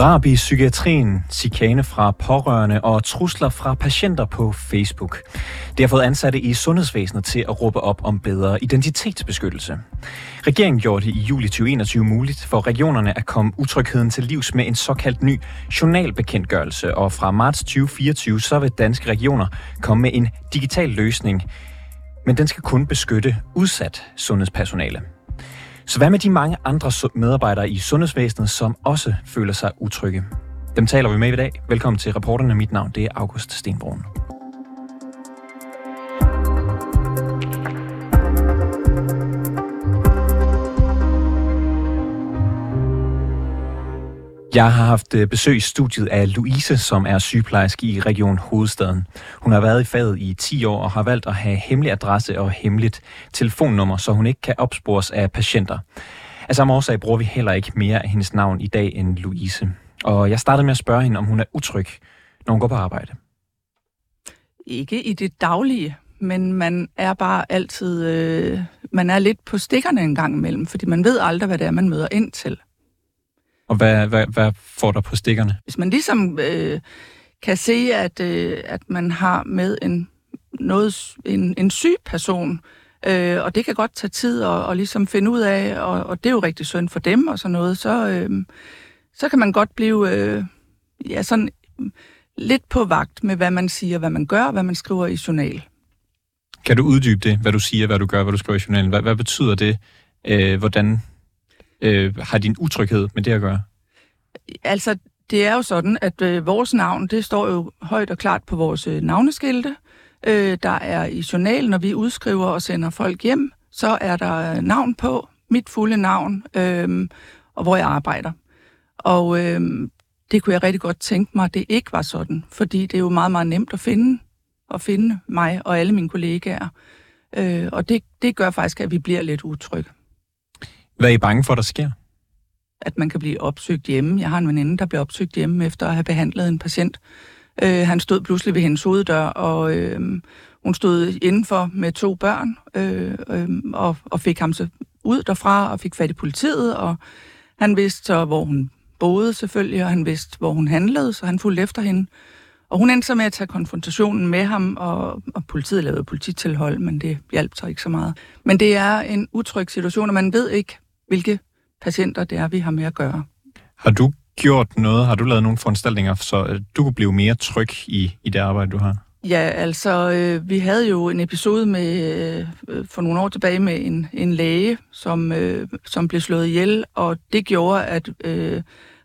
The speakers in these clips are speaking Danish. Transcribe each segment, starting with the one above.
Drab i psykiatrien, chikane fra pårørende og trusler fra patienter på Facebook. Det har fået ansatte i sundhedsvæsenet til at råbe op om bedre identitetsbeskyttelse. Regeringen gjorde det i juli 2021 muligt for regionerne at komme utrygheden til livs med en såkaldt ny journalbekendtgørelse, og fra marts 2024 så vil danske regioner komme med en digital løsning, men den skal kun beskytte udsat sundhedspersonale. Så hvad med de mange andre medarbejdere i sundhedsvæsenet, som også føler sig utrygge? Dem taler vi med i dag. Velkommen til reporterne. Mit navn det er August Stenbrun. Jeg har haft øh, besøg i studiet af Louise, som er sygeplejerske i Region Hovedstaden. Hun har været i faget i 10 år og har valgt at have hemmelig adresse og hemmeligt telefonnummer, så hun ikke kan opspores af patienter. Af samme årsag bruger vi heller ikke mere af hendes navn i dag end Louise. Og jeg startede med at spørge hende, om hun er utryg, når hun går på arbejde. Ikke i det daglige, men man er bare altid, øh, man er lidt på stikkerne en gang imellem, fordi man ved aldrig, hvad det er, man møder ind til. Og hvad, hvad, hvad får der på stikkerne? Hvis man ligesom øh, kan se, at, øh, at man har med en, noget, en, en syg person, øh, og det kan godt tage tid at, at ligesom finde ud af, og, og det er jo rigtig synd for dem og sådan noget, så, øh, så kan man godt blive øh, ja, sådan lidt på vagt med, hvad man siger, hvad man gør, hvad man skriver i journal. Kan du uddybe det, hvad du siger, hvad du gør, hvad du skriver i journalen? Hvad, hvad betyder det? Øh, hvordan øh, har din utryghed med det at gøre? Altså, det er jo sådan, at øh, vores navn, det står jo højt og klart på vores øh, navneskilte. Øh, der er i journalen, når vi udskriver og sender folk hjem, så er der øh, navn på, mit fulde navn, øh, og hvor jeg arbejder. Og øh, det kunne jeg rigtig godt tænke mig, at det ikke var sådan, fordi det er jo meget, meget nemt at finde, at finde mig og alle mine kollegaer. Øh, og det, det gør faktisk, at vi bliver lidt utrygge. Hvad er I bange for, der sker? At man kan blive opsøgt hjemme. Jeg har en veninde, der blev opsøgt hjemme efter at have behandlet en patient. Øh, han stod pludselig ved hendes hoveddør, og øh, hun stod indenfor med to børn, øh, øh, og, og fik ham så ud derfra, og fik fat i politiet, og han vidste så, hvor hun boede selvfølgelig, og han vidste, hvor hun handlede, så han fulgte efter hende. Og hun endte så med at tage konfrontationen med ham, og, og politiet lavede polititilhold, men det hjalp så ikke så meget. Men det er en utryg situation, og man ved ikke, hvilke patienter det er, vi har med at gøre. Har du gjort noget, har du lavet nogle foranstaltninger, så du kunne blive mere tryg i, i det arbejde, du har? Ja, altså, øh, vi havde jo en episode med øh, for nogle år tilbage med en, en læge, som, øh, som blev slået ihjel, og det gjorde, at øh,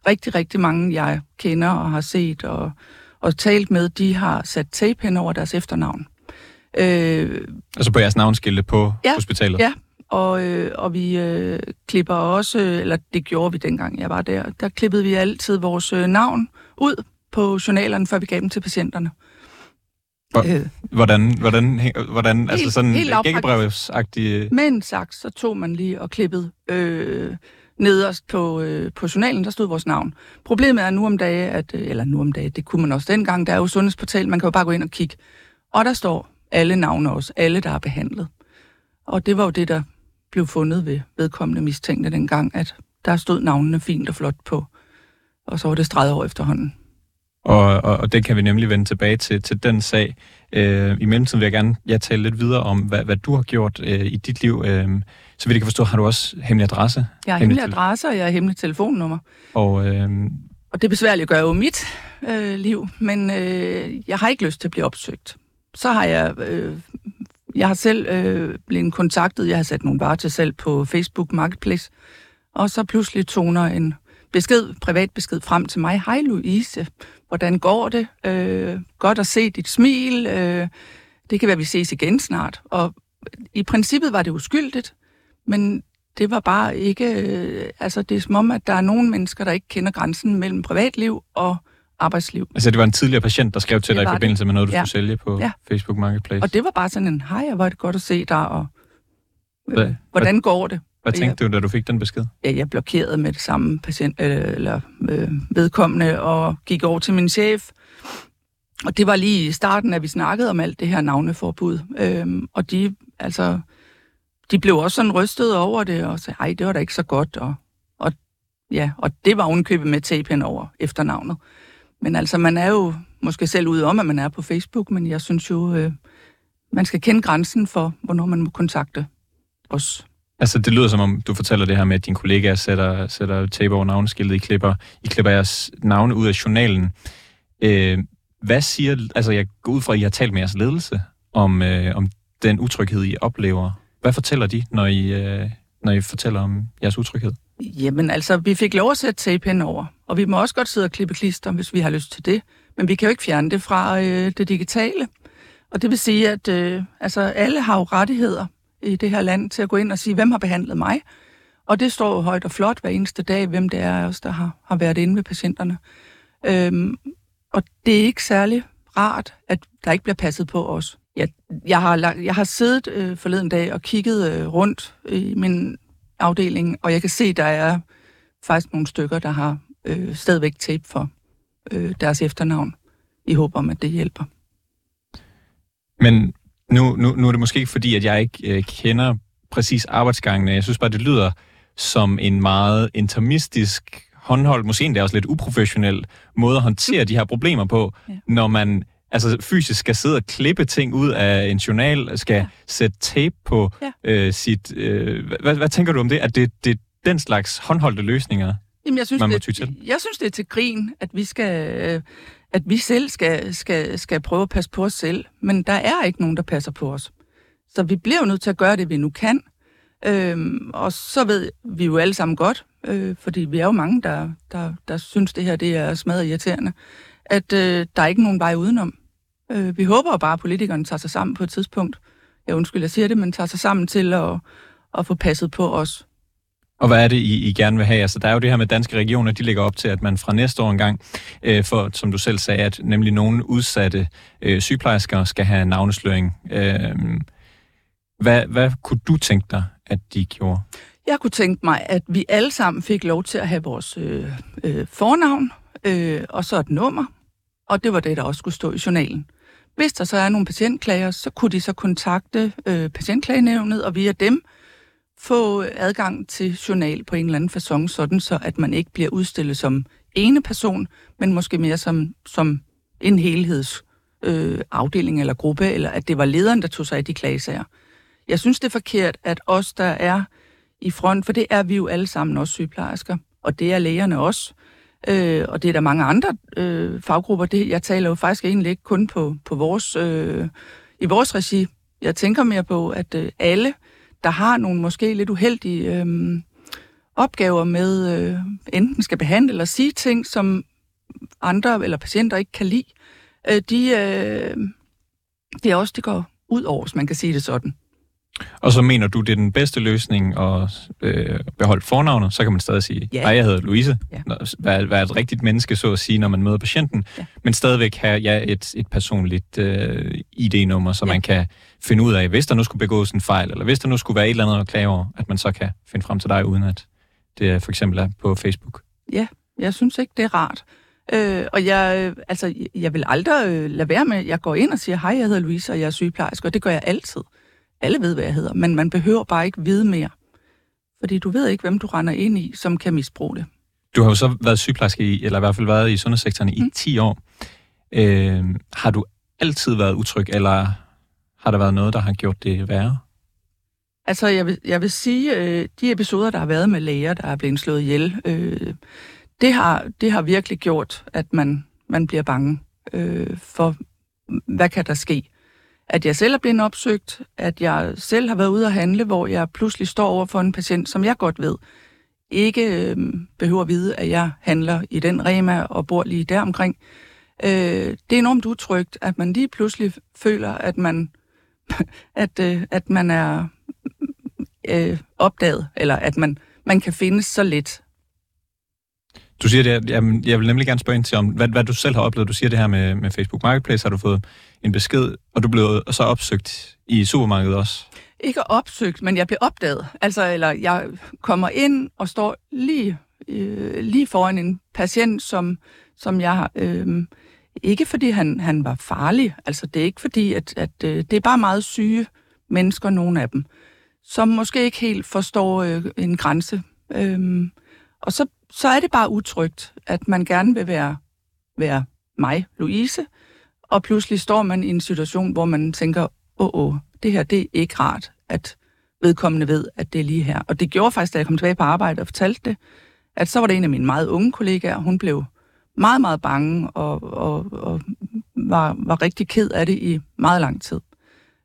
rigtig, rigtig mange, jeg kender og har set og, og talt med, de har sat tape hen over deres efternavn. Øh, altså på jeres navnskilte på ja, hospitalet? Ja, og, øh, og vi øh, klipper også, eller det gjorde vi dengang jeg var der, der klippede vi altid vores øh, navn ud på journalerne, før vi gav dem til patienterne. Øh. Hvordan, hvordan, hvordan helt, altså sådan gækkebrevsagtige... Med en saks, så tog man lige og klippede øh, nederst på, øh, på journalen, der stod vores navn. Problemet er nu om dage, at, øh, eller nu om dage, det kunne man også dengang, der er jo sundhedsportal, man kan jo bare gå ind og kigge. Og der står alle navne også, alle der er behandlet. Og det var jo det, der blev fundet ved vedkommende mistænkte dengang, at der stod navnene fint og flot på, og så var det streget over efterhånden. Og, og, og det kan vi nemlig vende tilbage til, til den sag. Øh, I mellemtiden vil jeg gerne ja, tale lidt videre om, hvad, hvad du har gjort øh, i dit liv. Øh, så vidt jeg kan forstå, har du også hemmelig adresse? Jeg har hemmelig adresse, og jeg har hemmelig telefonnummer. Og, øh, og det besværlige gør jo mit øh, liv, men øh, jeg har ikke lyst til at blive opsøgt. Så har jeg øh, jeg har selv øh, blevet kontaktet, jeg har sat nogle varer til salg på Facebook Marketplace, og så pludselig toner en besked, privat besked frem til mig. Hej Louise, hvordan går det? Øh, godt at se dit smil. Øh, det kan være, vi ses igen snart. Og i princippet var det uskyldigt, men det var bare ikke... Øh, altså, det er som om, at der er nogle mennesker, der ikke kender grænsen mellem privatliv og arbejdsliv. Altså det var en tidligere patient, der skrev til det dig i forbindelse det. med noget, du ja. skulle sælge på ja. Facebook Marketplace? Og det var bare sådan en, hej, hvor er det godt at se dig, og øh, hvordan går det? Hvad tænkte jeg, du, da du fik den besked? Ja, jeg blokerede med det samme patient, øh, eller øh, vedkommende, og gik over til min chef. Og det var lige i starten, at vi snakkede om alt det her navneforbud. Øhm, og de, altså, de blev også sådan rystet over det, og sagde, ej, det var da ikke så godt. Og, og ja, og det var ovenkøbet med tape hen over efternavnet. Men altså, man er jo måske selv ude om, at man er på Facebook, men jeg synes jo, øh, man skal kende grænsen for, hvornår man må kontakte os. Altså, det lyder som om, du fortæller det her med, at din kollega sætter, sætter tape over navneskiltet, I klipper, I klipper jeres navne ud af journalen. Øh, hvad siger, altså jeg går ud fra, at I har talt med jeres ledelse om, øh, om den utryghed, I oplever. Hvad fortæller de, når I, øh, når I fortæller om jeres utryghed? Jamen altså, vi fik lov at sætte tape henover, og vi må også godt sidde og klippe klister, hvis vi har lyst til det. Men vi kan jo ikke fjerne det fra øh, det digitale. Og det vil sige, at øh, altså, alle har jo rettigheder i det her land til at gå ind og sige, hvem har behandlet mig? Og det står jo højt og flot hver eneste dag, hvem det er os, der har, har været inde ved patienterne. Øhm, og det er ikke særlig rart, at der ikke bliver passet på os. Jeg, jeg, har, jeg har siddet øh, forleden dag og kigget øh, rundt i min afdeling, og jeg kan se, at der er faktisk nogle stykker, der har øh, stadigvæk tape for øh, deres efternavn, i håb om, at det hjælper. Men nu, nu, nu er det måske ikke fordi, at jeg ikke øh, kender præcis arbejdsgangene. Jeg synes bare, det lyder som en meget intermistisk, håndholdt, måske endda også lidt uprofessionel måde at håndtere de her problemer på, ja. når man altså fysisk skal sidde og klippe ting ud af en journal, skal ja. sætte tape på ja. øh, sit... Øh, hvad, hvad tænker du om det? At det, det er den slags håndholdte løsninger, Jamen, jeg synes, man må ty til? Jeg synes, det er til grin, at vi skal... At vi selv skal, skal, skal prøve at passe på os selv, men der er ikke nogen, der passer på os. Så vi bliver jo nødt til at gøre det, vi nu kan. Øhm, og så ved vi jo alle sammen godt, øh, fordi vi er jo mange, der, der, der synes, det her det er smadret irriterende, at øh, der er ikke nogen vej udenom. Øh, vi håber jo bare, at politikerne tager sig sammen på et tidspunkt. Jeg undskyld, jeg siger det, men tager sig sammen til at, at få passet på os. Og hvad er det, I, I gerne vil have? Altså, der er jo det her med danske regioner, de ligger op til, at man fra næste år engang, øh, for, som du selv sagde, at nemlig nogle udsatte øh, sygeplejersker skal have navnesløring. Øh, hvad, hvad kunne du tænke dig, at de gjorde? Jeg kunne tænke mig, at vi alle sammen fik lov til at have vores øh, øh, fornavn, øh, og så et nummer, og det var det, der også skulle stå i journalen. Hvis der så er nogle patientklager, så kunne de så kontakte øh, patientklagenævnet, og via dem få adgang til journal på en eller anden façon, sådan så at man ikke bliver udstillet som ene person, men måske mere som, som en helheds øh, afdeling eller gruppe, eller at det var lederen, der tog sig af de klagesager. Jeg synes, det er forkert, at os, der er i front, for det er vi jo alle sammen også sygeplejersker, og det er lægerne også, øh, og det er der mange andre øh, faggrupper. Det, jeg taler jo faktisk egentlig ikke kun på, på vores, øh, i vores regi. Jeg tænker mere på, at øh, alle der har nogle måske lidt uheldige øh, opgaver med øh, enten skal behandle eller sige ting, som andre eller patienter ikke kan lide, øh, de, øh, det er også, det går ud over, hvis man kan sige det sådan. Og så mener du, det er den bedste løsning at øh, beholde fornavnet, så kan man stadig sige, ja. jeg hedder Louise, ja. være, være et rigtigt menneske, så at sige, når man møder patienten, ja. men stadigvæk have ja, et, et personligt øh, ID-nummer, så ja. man kan finde ud af, hvis der nu skulle begås en fejl, eller hvis der nu skulle være et eller andet at klage over, at man så kan finde frem til dig, uden at det for eksempel er på Facebook. Ja, jeg synes ikke, det er rart. Øh, og jeg, altså, jeg vil aldrig øh, lade være med, jeg går ind og siger, hej, jeg hedder Louise, og jeg er sygeplejerske, og det gør jeg altid. Alle ved, hvad jeg hedder, men man behøver bare ikke vide mere. Fordi du ved ikke, hvem du render ind i, som kan misbruge det. Du har jo så været sygeplejerske i, eller i hvert fald været i sundhedssektoren i mm. 10 år. Øh, har du altid været utryg, eller har der været noget, der har gjort det værre? Altså, jeg vil, jeg vil sige, øh, de episoder, der har været med læger, der er blevet slået ihjel, øh, det, har, det har virkelig gjort, at man, man bliver bange øh, for, hvad kan der ske at jeg selv er blevet opsøgt, at jeg selv har været ude at handle, hvor jeg pludselig står over for en patient, som jeg godt ved, ikke øh, behøver at vide, at jeg handler i den Rema og bor lige der omkring. Øh, det er enormt utrygt, at man lige pludselig føler, at man, at, øh, at man er øh, opdaget, eller at man, man kan findes så lidt. Du siger det, jeg, jeg vil nemlig gerne spørge ind til, om, hvad, hvad du selv har oplevet. Du siger det her med, med Facebook Marketplace, har du fået en besked, og du blev så opsøgt i supermarkedet også? Ikke opsøgt, men jeg blev opdaget. Altså, eller jeg kommer ind og står lige, øh, lige foran en patient, som, som jeg... Øh, ikke fordi han, han var farlig, altså det er ikke fordi, at, at øh, det er bare meget syge mennesker, nogle af dem, som måske ikke helt forstår øh, en grænse. Øhm, og så så er det bare utrygt, at man gerne vil være, være mig, Louise, og pludselig står man i en situation, hvor man tænker, åh, åh, det her, det er ikke rart, at vedkommende ved, at det er lige her. Og det gjorde faktisk, da jeg kom tilbage på arbejde og fortalte det, at så var det en af mine meget unge kollegaer, hun blev meget, meget bange og, og, og var, var rigtig ked af det i meget lang tid.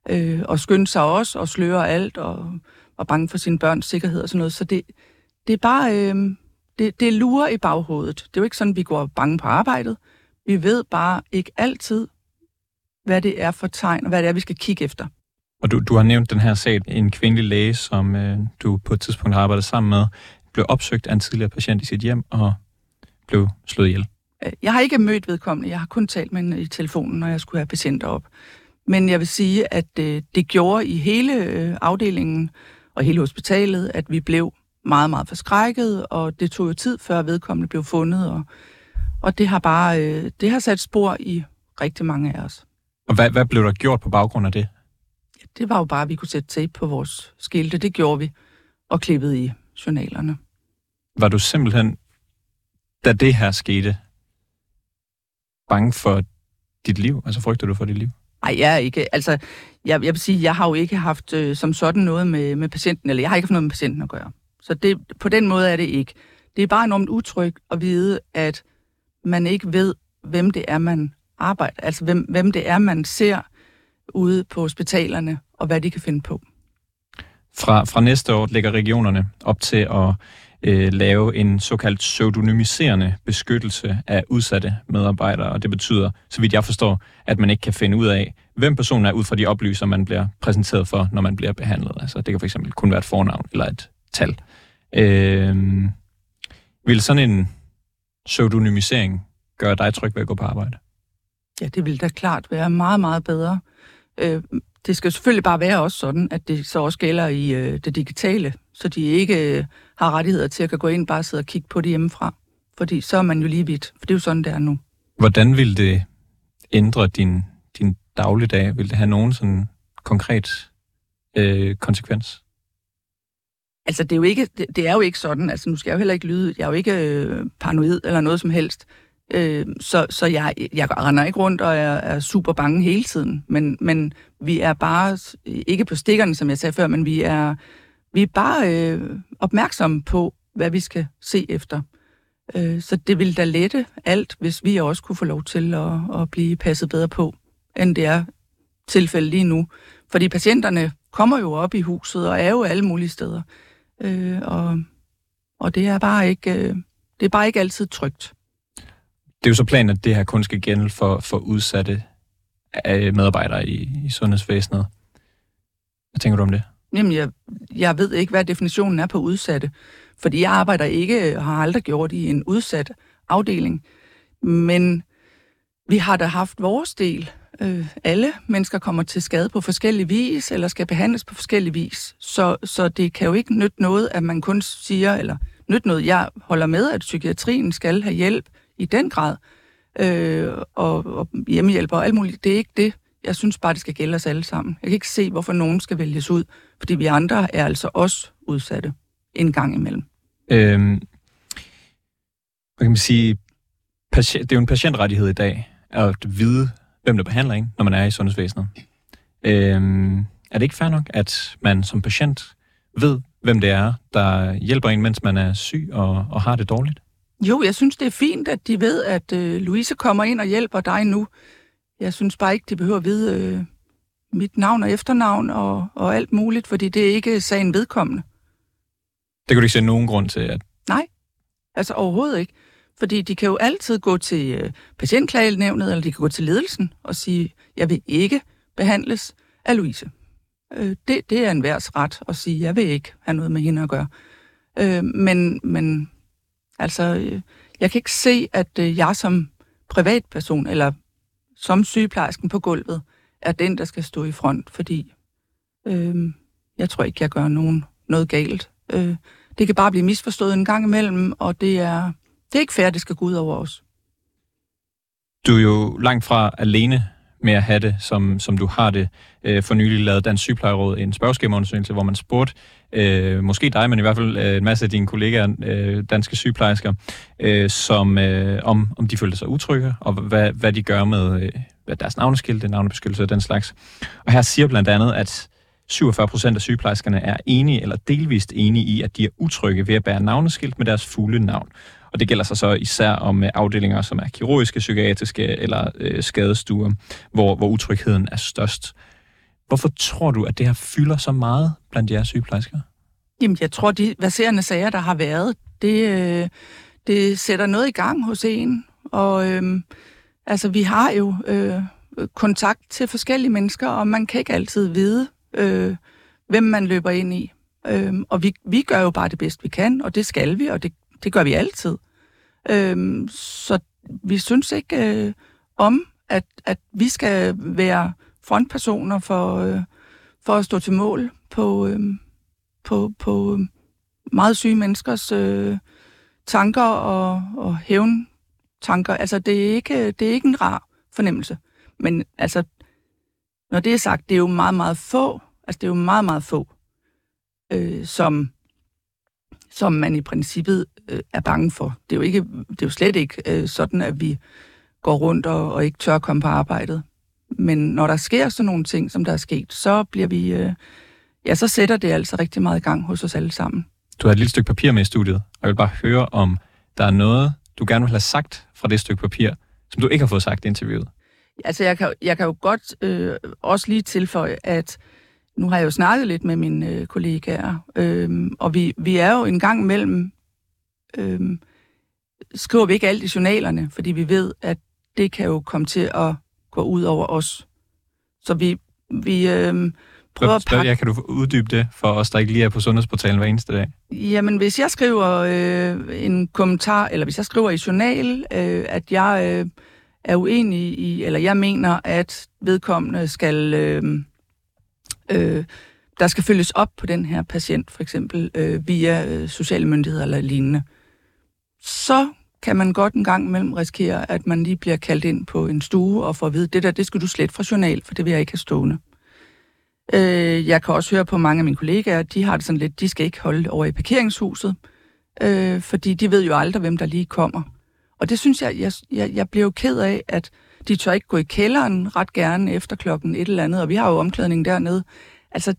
Øh, og skyndte sig også og sløre alt og var bange for sine børns sikkerhed og sådan noget. Så det, det er bare, øh, det, det lurer i baghovedet. Det er jo ikke sådan, vi går bange på arbejdet. Vi ved bare ikke altid, hvad det er for tegn, og hvad det er, vi skal kigge efter. Og du, du har nævnt den her sag, en kvindelig læge, som øh, du på et tidspunkt har arbejdet sammen med, blev opsøgt af en tidligere patient i sit hjem og blev slået ihjel. Øh, jeg har ikke mødt vedkommende. Jeg har kun talt med hende i telefonen, når jeg skulle have patienter op. Men jeg vil sige, at øh, det gjorde i hele øh, afdelingen og hele hospitalet, at vi blev meget, meget forskrækket, og det tog jo tid, før vedkommende blev fundet, og, og det har bare øh, det har sat spor i rigtig mange af os. Og hvad, hvad blev der gjort på baggrund af det? Ja, det var jo bare, at vi kunne sætte tape på vores skilte. Det gjorde vi, og klippede i journalerne. Var du simpelthen, da det her skete, bange for dit liv? Altså frygter du for dit liv? Nej, jeg er ikke. Altså, jeg, jeg vil sige, jeg har jo ikke haft øh, som sådan noget med, med patienten, eller jeg har ikke haft noget med patienten at gøre. Så det, på den måde er det ikke. Det er bare enormt utrygt at vide, at man ikke ved, hvem det er, man arbejder. Altså, hvem, hvem det er, man ser ude på hospitalerne, og hvad de kan finde på. Fra, fra næste år lægger regionerne op til at øh, lave en såkaldt pseudonymiserende beskyttelse af udsatte medarbejdere, og det betyder, så vidt jeg forstår, at man ikke kan finde ud af, hvem personen er ud fra de oplysninger, man bliver præsenteret for, når man bliver behandlet. Altså, det kan fx kun være et fornavn eller et tal. Øh, vil sådan en pseudonymisering gøre dig tryg ved at gå på arbejde? Ja, det vil da klart være meget, meget bedre. Øh, det skal selvfølgelig bare være også sådan, at det så også gælder i øh, det digitale, så de ikke øh, har rettigheder til at gå ind bare sidde og kigge på det hjemmefra. Fordi så er man jo lige vidt, for det er jo sådan, det er nu. Hvordan vil det ændre din, din dagligdag? Vil det have nogen sådan konkret øh, konsekvens? Altså, det er, jo ikke, det, det er jo ikke sådan. Altså, nu skal jeg jo heller ikke lyde. Jeg er jo ikke øh, paranoid eller noget som helst. Øh, så så jeg, jeg render ikke rundt og er, er super bange hele tiden. Men, men vi er bare, ikke på stikkerne, som jeg sagde før, men vi er, vi er bare øh, opmærksomme på, hvad vi skal se efter. Øh, så det ville da lette alt, hvis vi også kunne få lov til at, at blive passet bedre på, end det er tilfældet lige nu. Fordi patienterne kommer jo op i huset og er jo alle mulige steder. Øh, og, og det er bare ikke, øh, det er bare ikke altid trygt. Det er jo så planen, at det her kun skal gælde for, for udsatte øh, medarbejdere i, i sundhedsvæsenet. Hvad tænker du om det? Jamen, jeg, jeg ved ikke, hvad definitionen er på udsatte. Fordi jeg arbejder ikke, og har aldrig gjort i en udsat afdeling. Men vi har da haft vores del. Øh, alle mennesker kommer til skade på forskellig vis, eller skal behandles på forskellig vis. Så, så det kan jo ikke nytte noget, at man kun siger, eller nytte noget, jeg holder med, at psykiatrien skal have hjælp i den grad, øh, og, og hjemmehjælp og alt muligt. Det er ikke det. Jeg synes bare, det skal gælde os alle sammen. Jeg kan ikke se, hvorfor nogen skal vælges ud, fordi vi andre er altså også udsatte en gang imellem. Øhm, hvad kan man sige? Patient, det er jo en patientrettighed i dag, at vide, hvem der behandler en, når man er i sundhedsvæsenet. Øhm, er det ikke fair nok, at man som patient ved, hvem det er, der hjælper en, mens man er syg og, og har det dårligt? Jo, jeg synes, det er fint, at de ved, at øh, Louise kommer ind og hjælper dig nu. Jeg synes bare ikke, de behøver at vide øh, mit navn og efternavn og, og alt muligt, fordi det er ikke sagen vedkommende. Det kan du ikke se nogen grund til? At... Nej, altså overhovedet ikke. Fordi de kan jo altid gå til øh, patientklagenævnet, eller de kan gå til ledelsen og sige, jeg vil ikke behandles af Louise. Øh, det, det er en værs ret at sige, jeg vil ikke have noget med hende at gøre. Øh, men, men altså, jeg kan ikke se, at jeg som privatperson, eller som sygeplejersken på gulvet, er den, der skal stå i front, fordi øh, jeg tror ikke, jeg gør nogen noget galt. Øh, det kan bare blive misforstået en gang imellem, og det er, det er ikke fair, det skal gå ud over os. Du er jo langt fra alene med at have det, som, som du har det. Øh, for nylig lavede Dansk Sygeplejeråd en spørgeskemaundersøgelse, hvor man spurgte, øh, måske dig, men i hvert fald øh, en masse af dine kollegaer, øh, danske sygeplejersker, øh, som, øh, om, om de følte sig utrygge, og hvad, hvad de gør med øh, deres navneskilte, navnebeskyttelse og den slags. Og her siger blandt andet, at 47 procent af sygeplejerskerne er enige eller delvist enige i, at de er utrygge ved at bære navneskilt med deres fulde navn. Og det gælder sig så især om øh, afdelinger, som er kirurgiske, psykiatriske eller øh, skadestuer, hvor, hvor utrygheden er størst. Hvorfor tror du, at det her fylder så meget blandt jeres sygeplejersker? Jamen, jeg tror, de verserende sager, der har været, det, øh, det sætter noget i gang hos en. Og øh, altså, vi har jo øh, kontakt til forskellige mennesker, og man kan ikke altid vide, øh, hvem man løber ind i. Øh, og vi, vi gør jo bare det bedste, vi kan, og det skal vi, og det, det gør vi altid. Øhm, så vi synes ikke øh, om, at, at vi skal være frontpersoner for, øh, for at stå til mål på, øh, på, på øhm, meget syge menneskers øh, tanker og, og hævn tanker. Altså, det er, ikke, det er ikke en rar fornemmelse. Men altså, når det er sagt, det er jo meget, meget få, altså det er jo meget, meget få, øh, som, som man i princippet øh, er bange for. Det er jo, ikke, det er jo slet ikke øh, sådan, at vi går rundt og, og ikke tør komme på arbejdet. Men når der sker sådan nogle ting, som der er sket, så bliver vi... Øh, ja, så sætter det altså rigtig meget i gang hos os alle sammen. Du har et lille stykke papir med i studiet, og jeg vil bare høre, om der er noget, du gerne vil have sagt fra det stykke papir, som du ikke har fået sagt i interviewet. Altså, jeg kan, jeg kan jo godt øh, også lige tilføje, at nu har jeg jo snakket lidt med mine øh, kollegaer, øh, og vi, vi er jo en gang mellem, øh, skriver vi ikke alt i journalerne, fordi vi ved, at det kan jo komme til at gå ud over os. Så vi, vi øh, prøver at pakke... Kan du uddybe det for os, der ikke lige er på Sundhedsportalen hver eneste dag? Jamen, hvis jeg skriver øh, en kommentar, eller hvis jeg skriver i journal, øh, at jeg øh, er uenig i, eller jeg mener, at vedkommende skal... Øh, øh, der skal følges op på den her patient, for eksempel øh, via øh, sociale myndigheder eller lignende, så kan man godt en gang imellem risikere, at man lige bliver kaldt ind på en stue og får at vide, det der, det skal du slet fra journal, for det vil jeg ikke have stående. Øh, jeg kan også høre på mange af mine kollegaer, de har det sådan lidt, de skal ikke holde over i parkeringshuset, øh, fordi de ved jo aldrig, hvem der lige kommer. Og det synes jeg, jeg, jeg, jeg bliver jo ked af, at de tør ikke gå i kælderen ret gerne efter klokken et eller andet, og vi har jo omklædning dernede. Altså,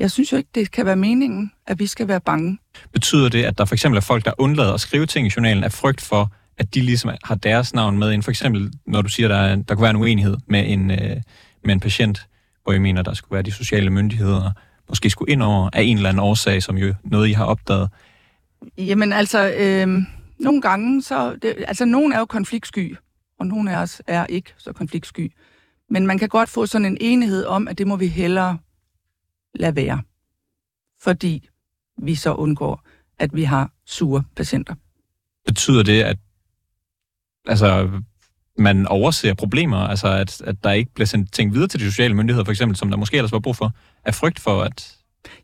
jeg synes jo ikke, det kan være meningen, at vi skal være bange. Betyder det, at der for eksempel er folk, der undlader at skrive ting i journalen af frygt for, at de ligesom har deres navn med ind? For eksempel, når du siger, der, er, der kunne være en uenighed med en, øh, med en patient, hvor jeg mener, der skulle være de sociale myndigheder, måske skulle ind over af en eller anden årsag, som jo noget, I har opdaget. Jamen altså, øh, nogle gange, så... Det, altså, nogen er jo konfliktsky, og nogle af os er ikke så konfliktsky. Men man kan godt få sådan en enighed om, at det må vi hellere lade være. Fordi vi så undgår, at vi har sure patienter. Betyder det, at altså, man overser problemer, altså at, at der ikke bliver sendt ting videre til de sociale myndigheder, for eksempel, som der måske ellers var brug for, af frygt for, at...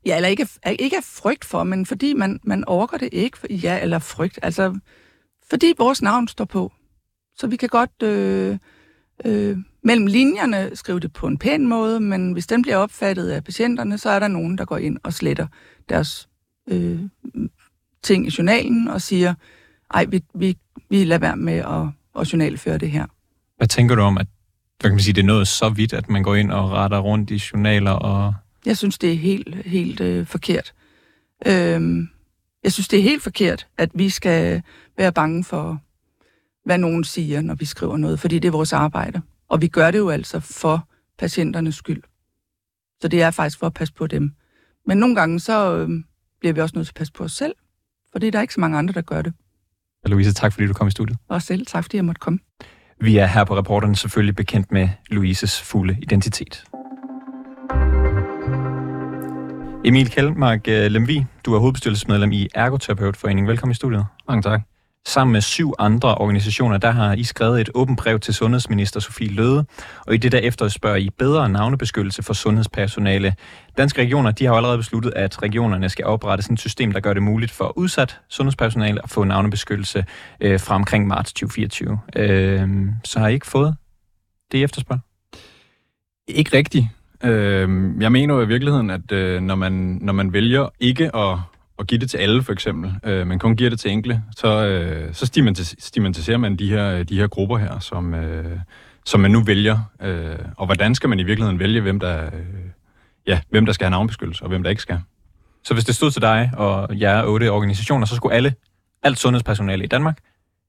Ja, eller ikke, ikke af frygt for, men fordi man, man overgår det ikke, ja, eller frygt, altså fordi vores navn står på. Så vi kan godt øh, øh, mellem linjerne skrive det på en pæn måde, men hvis den bliver opfattet af patienterne, så er der nogen, der går ind og sletter deres øh, ting i journalen og siger, ej, vi, vi, vi lader være med at, at journalføre det her. Hvad tænker du om, at hvad kan man sige, det er noget så vidt, at man går ind og retter rundt i journaler? Og... Jeg synes, det er helt, helt øh, forkert. Øhm, jeg synes, det er helt forkert, at vi skal være bange for, hvad nogen siger, når vi skriver noget, fordi det er vores arbejde. Og vi gør det jo altså for patienternes skyld. Så det er faktisk for at passe på dem. Men nogle gange, så øh, bliver vi også nødt til at passe på os selv, for det er der ikke så mange andre, der gør det. Louise, tak fordi du kom i studiet. Og selv tak, fordi jeg måtte komme. Vi er her på reporterne selvfølgelig bekendt med Louises fulde identitet. Emil Kjellmark øh, Lemvi, du er hovedbestyrelsesmedlem i Ergoterapeutforeningen. Velkommen i studiet. Mange tak. Sammen med syv andre organisationer, der har I skrevet et åbent brev til sundhedsminister Sofie Løde, og i det der efterspørger I bedre navnebeskyttelse for sundhedspersonale. Danske regioner de har jo allerede besluttet, at regionerne skal oprette sådan et system, der gør det muligt for udsat sundhedspersonale at få navnebeskyttelse øh, fra omkring marts 2024. Øh, så har I ikke fået det, I efterspørger? Ikke rigtigt. Øh, jeg mener jo i virkeligheden, at øh, når, man, når man vælger ikke at, at give det til alle, for eksempel, øh, men kun giver det til enkle, så, øh, så stigmatiserer man de her, de her grupper her, som, øh, som man nu vælger. Øh, og hvordan skal man i virkeligheden vælge, hvem der, øh, ja, hvem der skal have navnbeskyttelse, og hvem der ikke skal? Så hvis det stod til dig og jer otte organisationer, så skulle alle, alt sundhedspersonale i Danmark,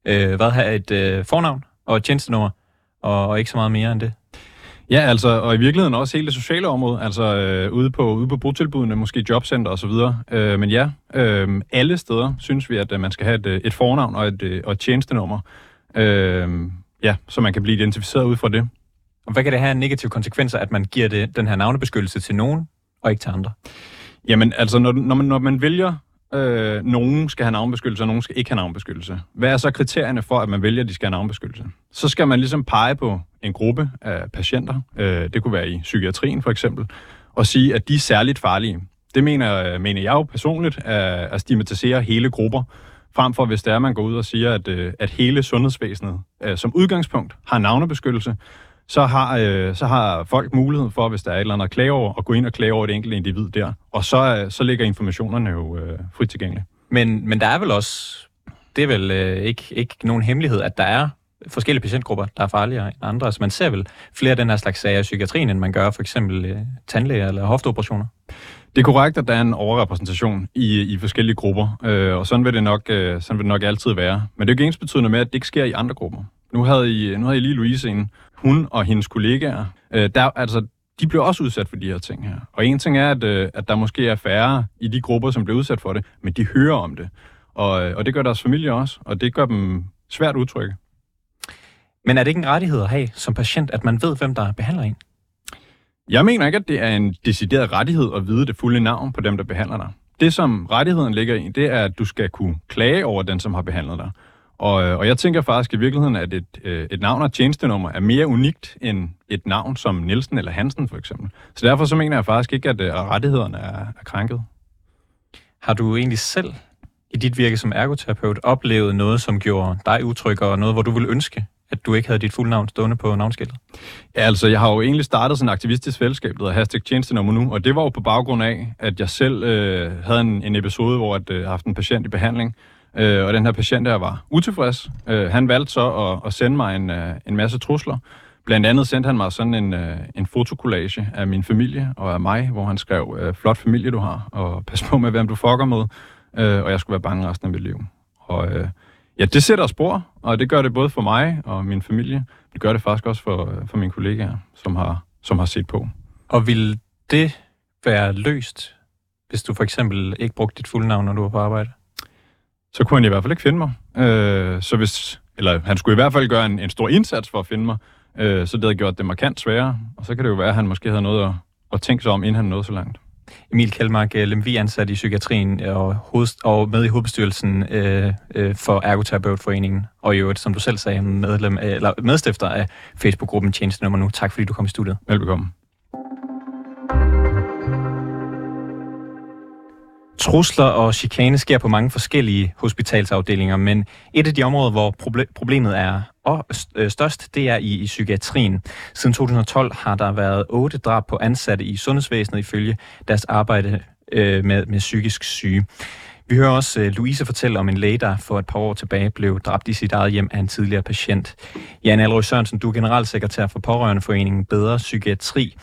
øh, hvad have et øh, fornavn og et tjenestenummer, og, og ikke så meget mere end det? Ja, altså, og i virkeligheden også hele det sociale område, altså øh, ude på ude på botilbudene, måske jobcenter osv. Øh, men ja, øh, alle steder synes vi, at øh, man skal have et, øh, et fornavn og et, øh, og et tjenestenummer, øh, ja, så man kan blive identificeret ud fra det. Og hvad kan det have negative konsekvenser, at man giver det, den her navnebeskyttelse til nogen, og ikke til andre? Jamen, altså, når, når, man, når man vælger, øh, nogen skal have navnbeskyttelse, og nogen skal ikke have navnbeskyttelse, hvad er så kriterierne for, at man vælger, at de skal have navnbeskyttelse? Så skal man ligesom pege på en gruppe af patienter, øh, det kunne være i psykiatrien for eksempel, og sige, at de er særligt farlige. Det mener, mener jeg jo personligt, at, at stigmatisere hele grupper, frem for hvis det er, at man går ud og siger, at, øh, at hele sundhedsvæsenet øh, som udgangspunkt har navnebeskyttelse, så har, øh, så har folk mulighed for, hvis der er et eller andet at klage over, at gå ind og klage over det enkelte individ der. Og så, øh, så ligger informationerne jo øh, frit tilgængelige. Men, men der er vel også, det er vel øh, ikke, ikke nogen hemmelighed, at der er forskellige patientgrupper, der er farligere end andre. Altså man ser vel flere af den her slags sager i psykiatrien, end man gør for eksempel øh, tandlæger eller hofteoperationer. Det er korrekt, at der er en overrepræsentation i, i forskellige grupper, øh, og sådan vil, det nok, øh, sådan vil det nok altid være. Men det er jo ikke ens betydende med, at det ikke sker i andre grupper. Nu havde I, nu havde I lige Louise ind. Hun og hendes kollegaer, øh, der, altså, de bliver også udsat for de her ting her. Og en ting er, at, øh, at der måske er færre i de grupper, som bliver udsat for det, men de hører om det. Og, øh, og det gør deres familie også, og det gør dem svært utrygge. Men er det ikke en rettighed at have som patient, at man ved, hvem der behandler en? Jeg mener ikke, at det er en decideret rettighed at vide det fulde navn på dem, der behandler dig. Det, som rettigheden ligger i, det er, at du skal kunne klage over den, som har behandlet dig. Og, øh, og jeg tænker faktisk i virkeligheden, at et, øh, et navn og tjenestenummer er mere unikt end et navn som Nielsen eller Hansen for eksempel. Så derfor så mener jeg faktisk ikke, at, øh, at rettighederne er, er krænket. Har du egentlig selv i dit virke som ergoterapeut oplevet noget, som gjorde dig utryg, og noget, hvor du ville ønske, at du ikke havde dit fulde navn stående på navnskiltet? Ja, altså, jeg har jo egentlig startet sådan en aktivistisk fællesskab, der hedder Hashtag Tjenestenummer nu, og det var jo på baggrund af, at jeg selv øh, havde en, en episode, hvor jeg øh, haft en patient i behandling, øh, og den her patient der var utilfreds. Øh, han valgte så at, at sende mig en, øh, en masse trusler. Blandt andet sendte han mig sådan en, øh, en fotokollage af min familie og af mig, hvor han skrev, øh, flot familie du har, og pas på med, hvem du fucker med, øh, og jeg skulle være bange resten af mit liv. Og øh, Ja, det sætter spor, og det gør det både for mig og min familie. Det gør det faktisk også for, øh, for mine kollegaer, som har, som har set på. Og vil det være løst, hvis du for eksempel ikke brugte dit fulde navn, når du var på arbejde? Så kunne han i hvert fald ikke finde mig. Øh, så hvis, eller han skulle i hvert fald gøre en, en stor indsats for at finde mig, øh, så det havde gjort det markant sværere. Og så kan det jo være, at han måske havde noget at, at tænke sig om, inden han nåede så langt. Emil Kjellmark, øh, Lemvi ansat i psykiatrien og, hoved, og med i hovedbestyrelsen øh, øh, for Ergoterapeutforeningen, og i øvrigt, som du selv sagde, medlem, eller medstifter af Facebook-gruppen Tjenestenummer Nu. Tak fordi du kom i studiet. Velbekomme. Trusler og chikane sker på mange forskellige hospitalsafdelinger, men et af de områder, hvor problemet er og øh, størst, det er i, i psykiatrien. Siden 2012 har der været otte drab på ansatte i sundhedsvæsenet ifølge deres arbejde øh, med, med psykisk syge. Vi hører også øh, Louise fortælle om en læge, der for et par år tilbage blev dræbt i sit eget hjem af en tidligere patient. Jan Alrøs Sørensen, du er generalsekretær for Pårørendeforeningen Bedre Psykiatri.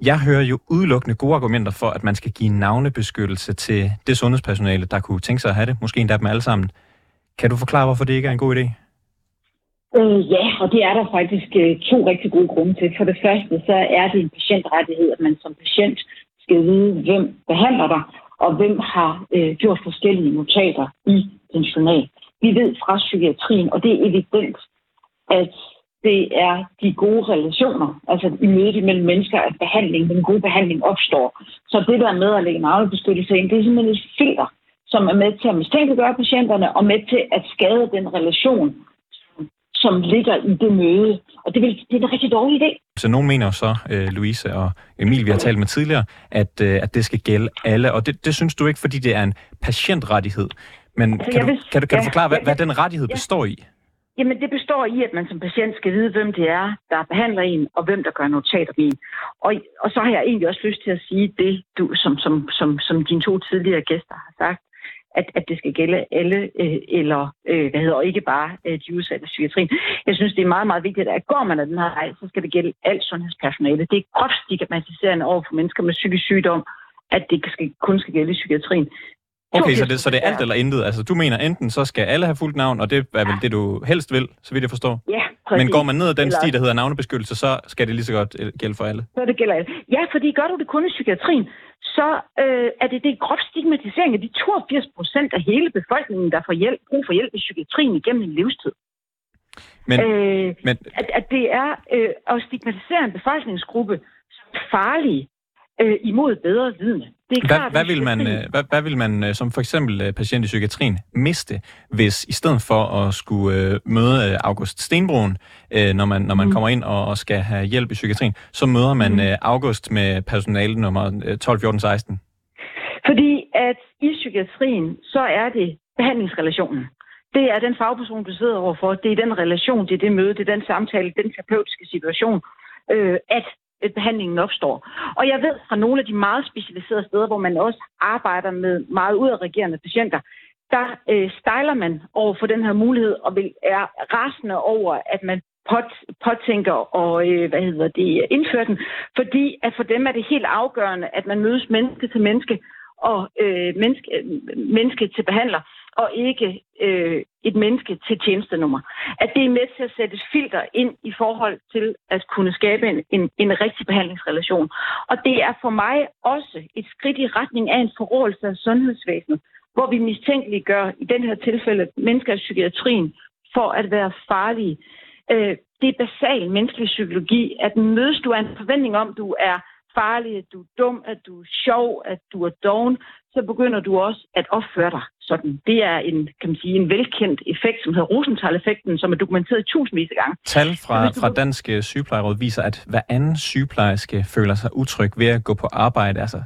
Jeg hører jo udelukkende gode argumenter for, at man skal give navnebeskyttelse til det sundhedspersonale, der kunne tænke sig at have det, måske endda dem alle sammen. Kan du forklare, hvorfor det ikke er en god idé? Øh, ja, og det er der faktisk øh, to rigtig gode grunde til. For det første, så er det en patientrettighed, at man som patient skal vide, hvem behandler dig, og hvem har øh, gjort forskellige notater i din journal. Vi ved fra psykiatrien, og det er evident, at det er de gode relationer, altså i mødet mellem mennesker, at behandling, den gode behandling opstår. Så det der med at lægge navlebeskyttelse ind, det er simpelthen et filter, som er med til at mistænkeliggøre patienterne og med til at skade den relation, som ligger i det møde. Og det, vil, det er en rigtig dårlig idé. Så nogen mener så, øh, Louise og Emil, vi har talt med tidligere, at, øh, at det skal gælde alle. Og det, det synes du ikke, fordi det er en patientrettighed. Men altså, kan, du, vil, kan, du, kan ja, du forklare, hvad, ja, hvad den rettighed ja. består i? Jamen, det består i, at man som patient skal vide, hvem det er, der behandler en, og hvem der gør notater om en. Og, og så har jeg egentlig også lyst til at sige det, du, som, som, som, som dine to tidligere gæster har sagt, at, at det skal gælde alle, øh, eller øh, hvad hedder, og ikke bare øh, de udsatte psykiatrien. Jeg synes, det er meget, meget vigtigt, at går man af den her vej, så skal det gælde alt sundhedspersonale. Det er groft stigmatiserende over for mennesker med psykisk sygdom, at det skal, kun skal gælde i psykiatrien. Okay, så det, så det er alt eller intet. Altså, du mener enten, så skal alle have fuldt navn, og det er vel ja. det, du helst vil, så vidt jeg forstår. Ja, præcis. Men går man ned ad den eller... sti, der hedder navnebeskyttelse, så skal det lige så godt øh, gælde for alle? Så det gælder alle. Ja, fordi gør du det kun i psykiatrien, så øh, er det, det groft stigmatisering af de 82 procent af hele befolkningen, der får hjælp, brug for hjælp i psykiatrien igennem en livstid. Men, øh, men... At, at det er øh, at stigmatisere en befolkningsgruppe som farlige øh, imod bedre vidne. Det er klart, hvad, hvad, vil man, øh, hvad, hvad vil man øh, som for eksempel øh, patient i psykiatrien miste, hvis i stedet for at skulle møde August Stenbroen, når man, når man mm. kommer ind og skal have hjælp i psykiatrien, så møder man mm. August med personale nummer 12, 14, 16? Fordi at i psykiatrien, så er det behandlingsrelationen. Det er den fagperson, du sidder overfor. Det er den relation, det er det møde, det er den samtale, den terapeutiske situation, øh, at behandlingen opstår. Og jeg ved fra nogle af de meget specialiserede steder, hvor man også arbejder med meget udadreagerende patienter, der øh, stejler man over for den her mulighed og vil, er rasende over, at man pot, påtænker og øh, hvad hedder det, indføre den. Fordi at for dem er det helt afgørende, at man mødes menneske til menneske og øh, menneske, menneske til behandler og ikke øh, et menneske til tjenestenummer. At det er med til at sætte et filter ind i forhold til at kunne skabe en, en, en rigtig behandlingsrelation. Og det er for mig også et skridt i retning af en forrådelse af sundhedsvæsenet, hvor vi mistænkeliggør i den her tilfælde mennesker i psykiatrien for at være farlige. Øh, det er basal menneskelig psykologi, at mødes du af en forventning om, du er farlig, at du er dum, at du er sjov, at du er doven, så begynder du også at opføre dig sådan. Det er en, kan man sige, en velkendt effekt, som hedder Rosenthal-effekten, som er dokumenteret tusindvis af gange. Tal fra, fra Dansk Sygeplejeråd viser, at hver anden sygeplejerske føler sig utryg ved at gå på arbejde. Altså,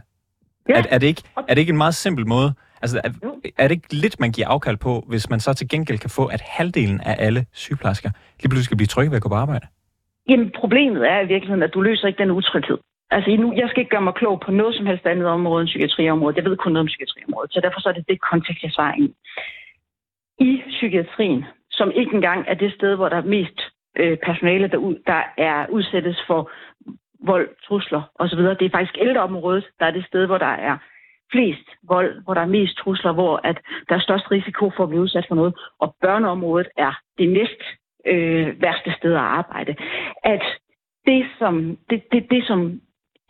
ja. er, er, det ikke, er det ikke en meget simpel måde? Altså, er, er det ikke lidt, man giver afkald på, hvis man så til gengæld kan få, at halvdelen af alle sygeplejersker lige pludselig skal blive trygge ved at gå på arbejde? Jamen, problemet er i virkeligheden, at du løser ikke den utryghed. Altså, nu, jeg skal ikke gøre mig klog på noget som helst andet område end psykiatriområdet. Jeg ved kun noget om psykiatriområdet, så derfor så er det det kontekst, jeg svarer ind. I psykiatrien, som ikke engang er det sted, hvor der er mest øh, personale, der, ud, der er udsættes for vold, trusler osv. Det er faktisk ældreområdet, der er det sted, hvor der er flest vold, hvor der er mest trusler, hvor at der er størst risiko for at blive udsat for noget. Og børneområdet er det næst øh, værste sted at arbejde. At det, som, det, det, det, som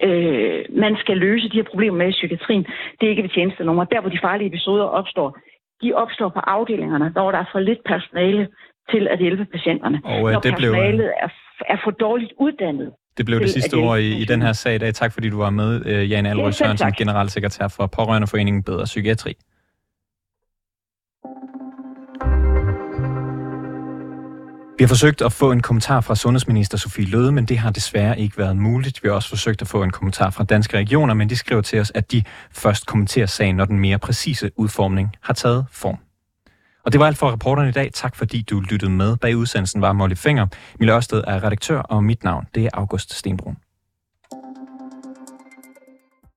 øh, man skal løse de her problemer med i psykiatrien, det er ikke ved tjenestenummer. Der, hvor de farlige episoder opstår, de opstår på afdelingerne, hvor der er for lidt personale til at hjælpe patienterne. Og øh, når det personalet blev, er, er for dårligt uddannet. Det blev det sidste ord i, i den her sag i dag. Tak fordi du var med, øh, Jan Alrød Sørensen, generalsekretær for Pårørendeforeningen Bedre Psykiatri. Vi har forsøgt at få en kommentar fra sundhedsminister Sofie Løde, men det har desværre ikke været muligt. Vi har også forsøgt at få en kommentar fra danske regioner, men de skriver til os, at de først kommenterer sagen, når den mere præcise udformning har taget form. Og det var alt for reporteren i dag. Tak fordi du lyttede med. Bag udsendelsen var Molly Finger. Mille Ørsted er redaktør, og mit navn det er August Stenbrun.